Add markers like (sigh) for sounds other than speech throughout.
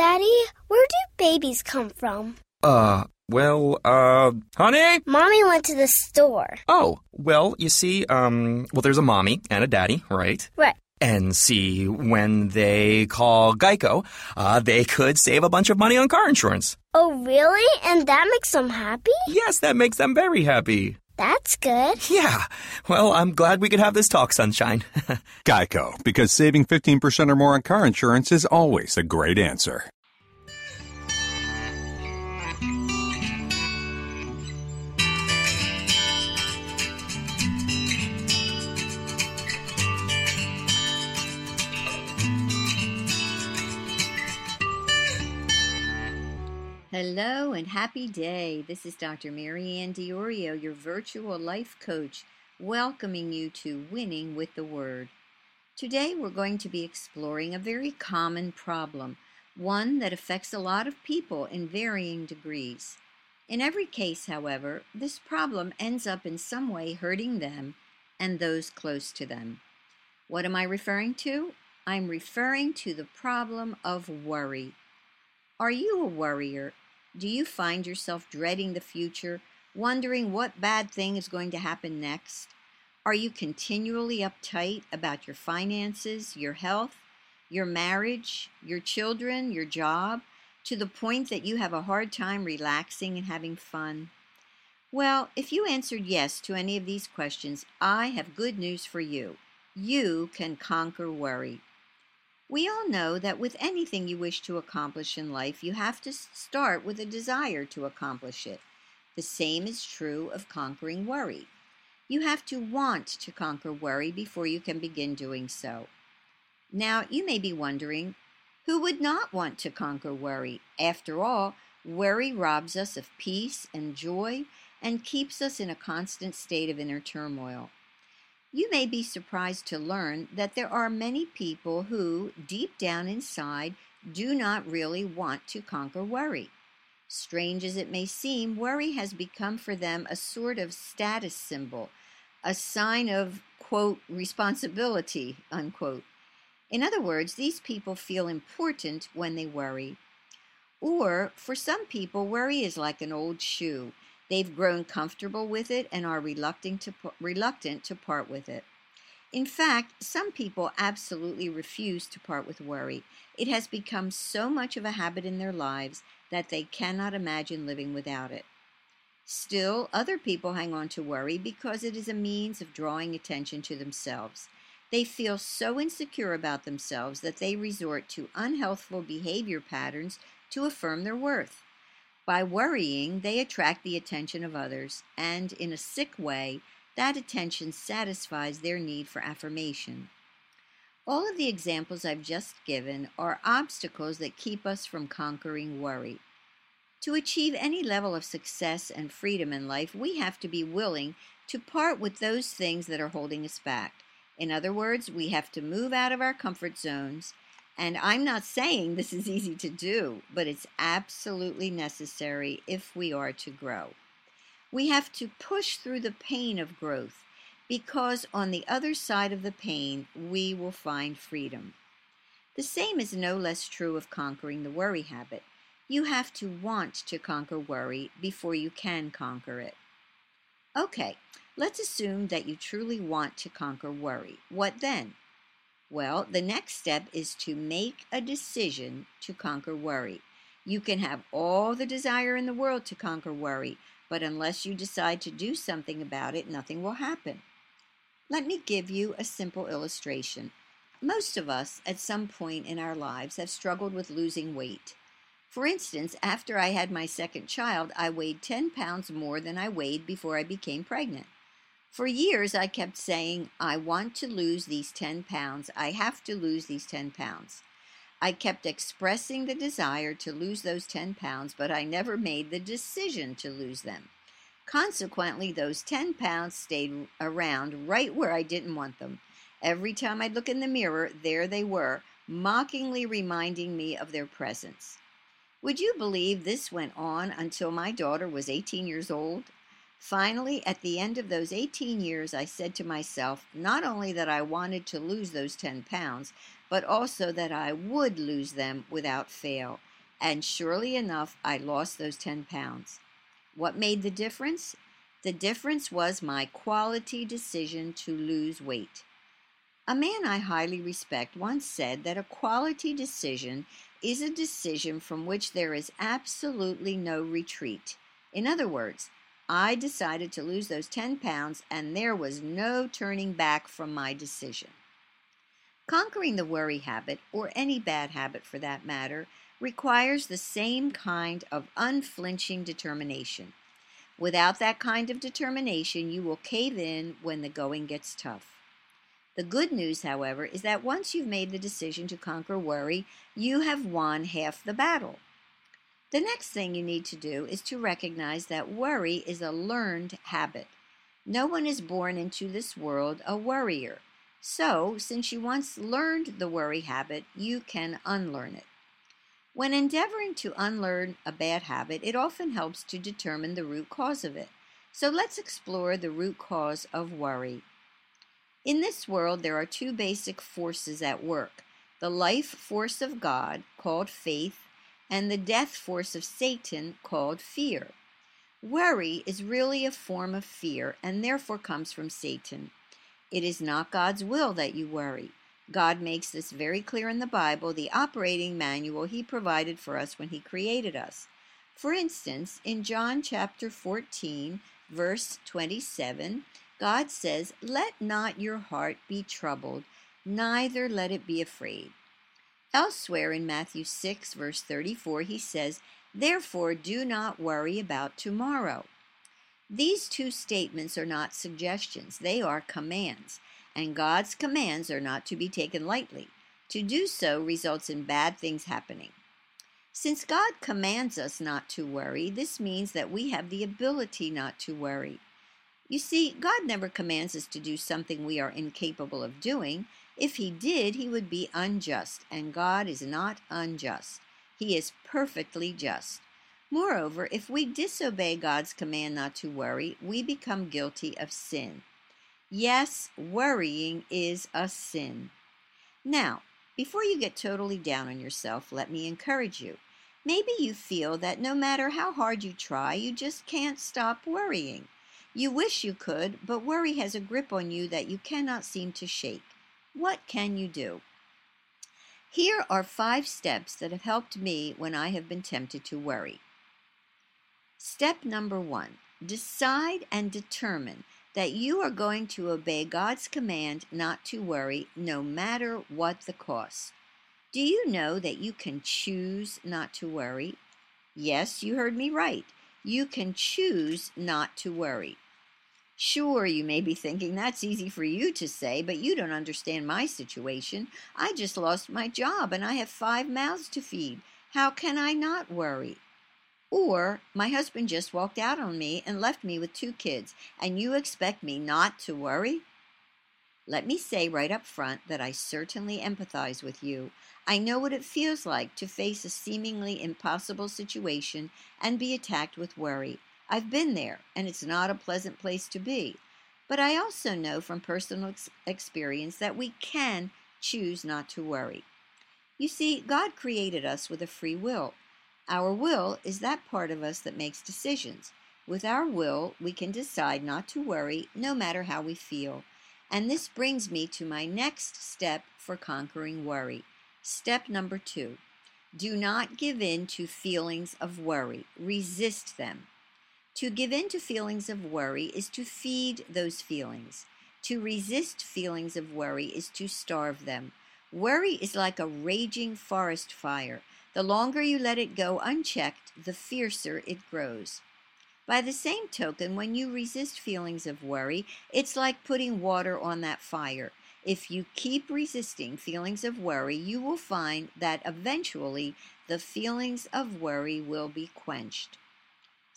Daddy, where do babies come from? Uh, well, uh, honey? Mommy went to the store. Oh, well, you see, um, well, there's a mommy and a daddy, right? Right. And see, when they call Geico, uh, they could save a bunch of money on car insurance. Oh, really? And that makes them happy? Yes, that makes them very happy. That's good. (laughs) Yeah. Well, I'm glad we could have this talk, Sunshine. (laughs) Geico, because saving 15% or more on car insurance is always a great answer. Hello and happy day. This is Dr. Marianne Diorio, your virtual life coach, welcoming you to Winning with the Word. Today we're going to be exploring a very common problem, one that affects a lot of people in varying degrees. In every case, however, this problem ends up in some way hurting them and those close to them. What am I referring to? I'm referring to the problem of worry. Are you a worrier? Do you find yourself dreading the future, wondering what bad thing is going to happen next? Are you continually uptight about your finances, your health, your marriage, your children, your job, to the point that you have a hard time relaxing and having fun? Well, if you answered yes to any of these questions, I have good news for you. You can conquer worry. We all know that with anything you wish to accomplish in life, you have to start with a desire to accomplish it. The same is true of conquering worry. You have to want to conquer worry before you can begin doing so. Now, you may be wondering, who would not want to conquer worry? After all, worry robs us of peace and joy and keeps us in a constant state of inner turmoil. You may be surprised to learn that there are many people who, deep down inside, do not really want to conquer worry. Strange as it may seem, worry has become for them a sort of status symbol, a sign of, quote, responsibility, unquote. In other words, these people feel important when they worry. Or, for some people, worry is like an old shoe. They've grown comfortable with it and are reluctant to, reluctant to part with it. In fact, some people absolutely refuse to part with worry. It has become so much of a habit in their lives that they cannot imagine living without it. Still, other people hang on to worry because it is a means of drawing attention to themselves. They feel so insecure about themselves that they resort to unhealthful behavior patterns to affirm their worth. By worrying, they attract the attention of others, and in a sick way, that attention satisfies their need for affirmation. All of the examples I've just given are obstacles that keep us from conquering worry. To achieve any level of success and freedom in life, we have to be willing to part with those things that are holding us back. In other words, we have to move out of our comfort zones and I'm not saying this is easy to do, but it's absolutely necessary if we are to grow. We have to push through the pain of growth because on the other side of the pain, we will find freedom. The same is no less true of conquering the worry habit. You have to want to conquer worry before you can conquer it. Okay, let's assume that you truly want to conquer worry. What then? Well, the next step is to make a decision to conquer worry. You can have all the desire in the world to conquer worry, but unless you decide to do something about it, nothing will happen. Let me give you a simple illustration. Most of us, at some point in our lives, have struggled with losing weight. For instance, after I had my second child, I weighed 10 pounds more than I weighed before I became pregnant. For years, I kept saying, I want to lose these 10 pounds. I have to lose these 10 pounds. I kept expressing the desire to lose those 10 pounds, but I never made the decision to lose them. Consequently, those 10 pounds stayed around right where I didn't want them. Every time I'd look in the mirror, there they were, mockingly reminding me of their presence. Would you believe this went on until my daughter was 18 years old? Finally, at the end of those 18 years, I said to myself not only that I wanted to lose those 10 pounds, but also that I would lose them without fail. and surely enough, I lost those 10 pounds. What made the difference? The difference was my quality decision to lose weight. A man I highly respect once said that a quality decision is a decision from which there is absolutely no retreat. In other words, I decided to lose those 10 pounds and there was no turning back from my decision. Conquering the worry habit, or any bad habit for that matter, requires the same kind of unflinching determination. Without that kind of determination, you will cave in when the going gets tough. The good news, however, is that once you've made the decision to conquer worry, you have won half the battle. The next thing you need to do is to recognize that worry is a learned habit. No one is born into this world a worrier. So, since you once learned the worry habit, you can unlearn it. When endeavoring to unlearn a bad habit, it often helps to determine the root cause of it. So let's explore the root cause of worry. In this world, there are two basic forces at work the life force of God, called faith, and the death force of Satan, called fear. Worry is really a form of fear and therefore comes from Satan. It is not God's will that you worry. God makes this very clear in the Bible, the operating manual He provided for us when He created us. For instance, in John chapter 14, verse 27, God says, Let not your heart be troubled, neither let it be afraid. Elsewhere in Matthew 6, verse 34, he says, Therefore do not worry about tomorrow. These two statements are not suggestions, they are commands, and God's commands are not to be taken lightly. To do so results in bad things happening. Since God commands us not to worry, this means that we have the ability not to worry. You see, God never commands us to do something we are incapable of doing. If He did, He would be unjust, and God is not unjust. He is perfectly just. Moreover, if we disobey God's command not to worry, we become guilty of sin. Yes, worrying is a sin. Now, before you get totally down on yourself, let me encourage you. Maybe you feel that no matter how hard you try, you just can't stop worrying. You wish you could, but worry has a grip on you that you cannot seem to shake. What can you do? Here are five steps that have helped me when I have been tempted to worry. Step number one decide and determine that you are going to obey God's command not to worry no matter what the cost. Do you know that you can choose not to worry? Yes, you heard me right. You can choose not to worry. Sure, you may be thinking that's easy for you to say, but you don't understand my situation. I just lost my job and I have five mouths to feed. How can I not worry? Or my husband just walked out on me and left me with two kids, and you expect me not to worry? Let me say right up front that I certainly empathize with you. I know what it feels like to face a seemingly impossible situation and be attacked with worry. I've been there, and it's not a pleasant place to be. But I also know from personal ex- experience that we can choose not to worry. You see, God created us with a free will. Our will is that part of us that makes decisions. With our will, we can decide not to worry no matter how we feel. And this brings me to my next step for conquering worry. Step number two do not give in to feelings of worry, resist them. To give in to feelings of worry is to feed those feelings. To resist feelings of worry is to starve them. Worry is like a raging forest fire. The longer you let it go unchecked, the fiercer it grows. By the same token, when you resist feelings of worry, it's like putting water on that fire. If you keep resisting feelings of worry, you will find that eventually the feelings of worry will be quenched.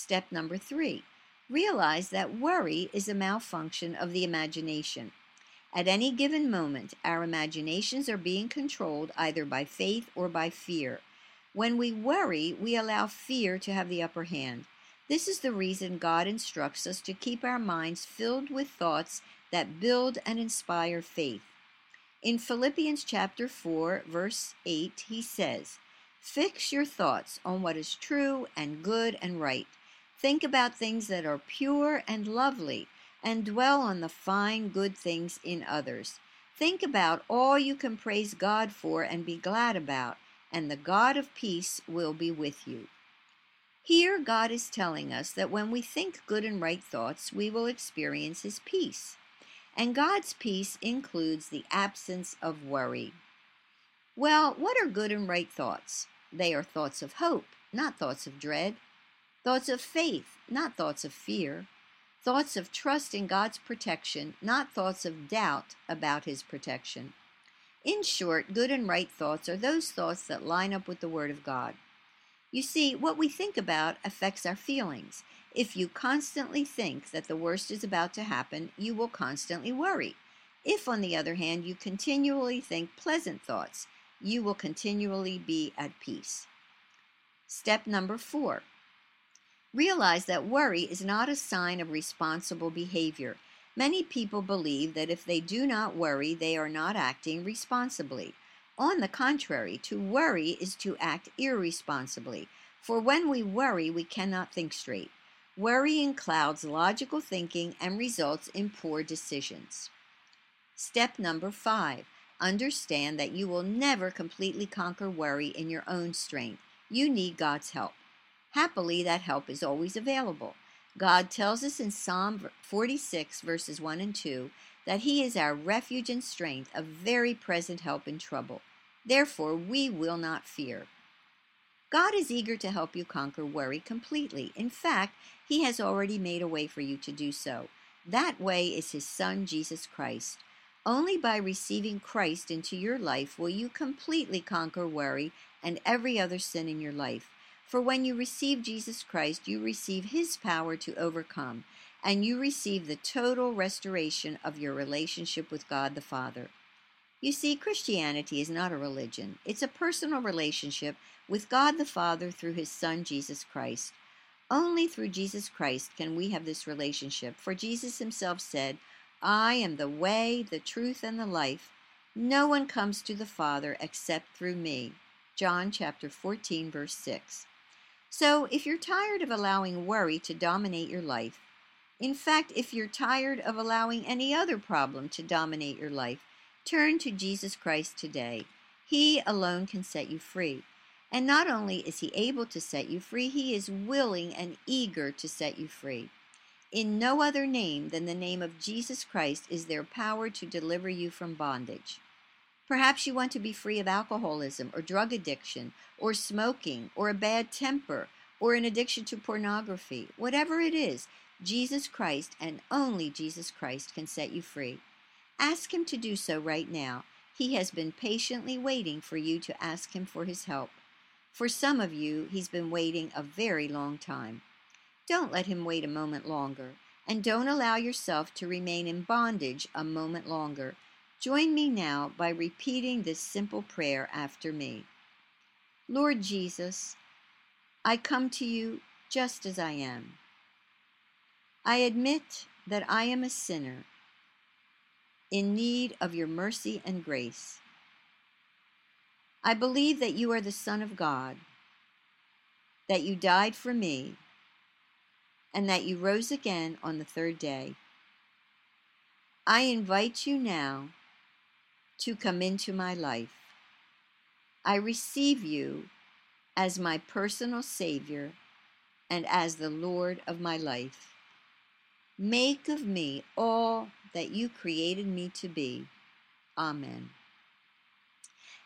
Step number three realize that worry is a malfunction of the imagination. At any given moment, our imaginations are being controlled either by faith or by fear. When we worry, we allow fear to have the upper hand. This is the reason God instructs us to keep our minds filled with thoughts that build and inspire faith. In Philippians chapter 4, verse 8, he says, Fix your thoughts on what is true and good and right. Think about things that are pure and lovely, and dwell on the fine, good things in others. Think about all you can praise God for and be glad about, and the God of peace will be with you. Here, God is telling us that when we think good and right thoughts, we will experience His peace. And God's peace includes the absence of worry. Well, what are good and right thoughts? They are thoughts of hope, not thoughts of dread, thoughts of faith, not thoughts of fear, thoughts of trust in God's protection, not thoughts of doubt about His protection. In short, good and right thoughts are those thoughts that line up with the Word of God. You see, what we think about affects our feelings. If you constantly think that the worst is about to happen, you will constantly worry. If, on the other hand, you continually think pleasant thoughts, you will continually be at peace. Step number four realize that worry is not a sign of responsible behavior. Many people believe that if they do not worry, they are not acting responsibly. On the contrary, to worry is to act irresponsibly, for when we worry, we cannot think straight. Worrying clouds logical thinking and results in poor decisions. Step number five understand that you will never completely conquer worry in your own strength. You need God's help. Happily, that help is always available. God tells us in Psalm 46, verses 1 and 2, that He is our refuge and strength, a very present help in trouble. Therefore, we will not fear. God is eager to help you conquer worry completely. In fact, He has already made a way for you to do so. That way is His Son, Jesus Christ. Only by receiving Christ into your life will you completely conquer worry and every other sin in your life. For when you receive Jesus Christ, you receive His power to overcome, and you receive the total restoration of your relationship with God the Father. You see, Christianity is not a religion, it's a personal relationship with God the Father through His Son, Jesus Christ. Only through Jesus Christ can we have this relationship, for Jesus Himself said, I am the way, the truth, and the life. No one comes to the Father except through me. John chapter 14, verse 6. So, if you're tired of allowing worry to dominate your life, in fact, if you're tired of allowing any other problem to dominate your life, Turn to Jesus Christ today. He alone can set you free. And not only is He able to set you free, He is willing and eager to set you free. In no other name than the name of Jesus Christ is there power to deliver you from bondage. Perhaps you want to be free of alcoholism or drug addiction or smoking or a bad temper or an addiction to pornography. Whatever it is, Jesus Christ and only Jesus Christ can set you free. Ask Him to do so right now. He has been patiently waiting for you to ask Him for His help. For some of you, He's been waiting a very long time. Don't let Him wait a moment longer, and don't allow yourself to remain in bondage a moment longer. Join me now by repeating this simple prayer after me. Lord Jesus, I come to you just as I am. I admit that I am a sinner in need of your mercy and grace. I believe that you are the Son of God, that you died for me, and that you rose again on the third day. I invite you now to come into my life. I receive you as my personal Savior and as the Lord of my life. Make of me all that you created me to be. Amen.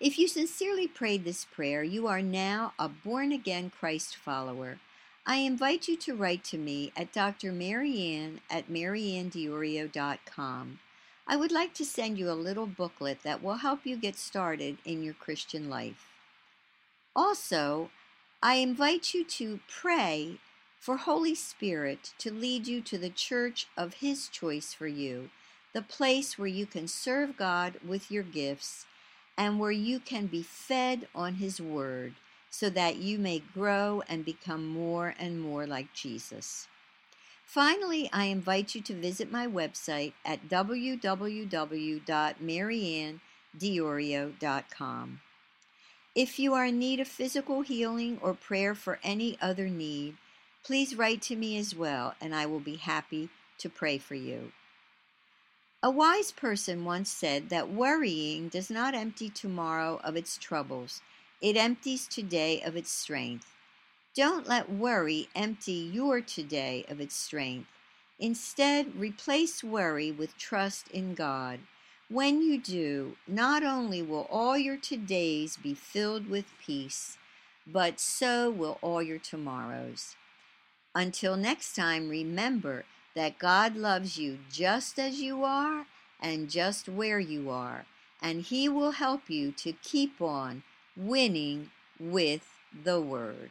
If you sincerely prayed this prayer, you are now a born again Christ follower. I invite you to write to me at Dr. Marianne at mariannediorio.com. I would like to send you a little booklet that will help you get started in your Christian life. Also, I invite you to pray for Holy Spirit to lead you to the church of His choice for you, the place where you can serve God with your gifts and where you can be fed on His Word so that you may grow and become more and more like Jesus. Finally, I invite you to visit my website at www.mariannediorio.com. If you are in need of physical healing or prayer for any other need, please write to me as well, and I will be happy to pray for you. A wise person once said that worrying does not empty tomorrow of its troubles, it empties today of its strength. Don't let worry empty your today of its strength. Instead, replace worry with trust in God. When you do, not only will all your todays be filled with peace, but so will all your tomorrows. Until next time, remember that God loves you just as you are and just where you are, and He will help you to keep on winning with the Word.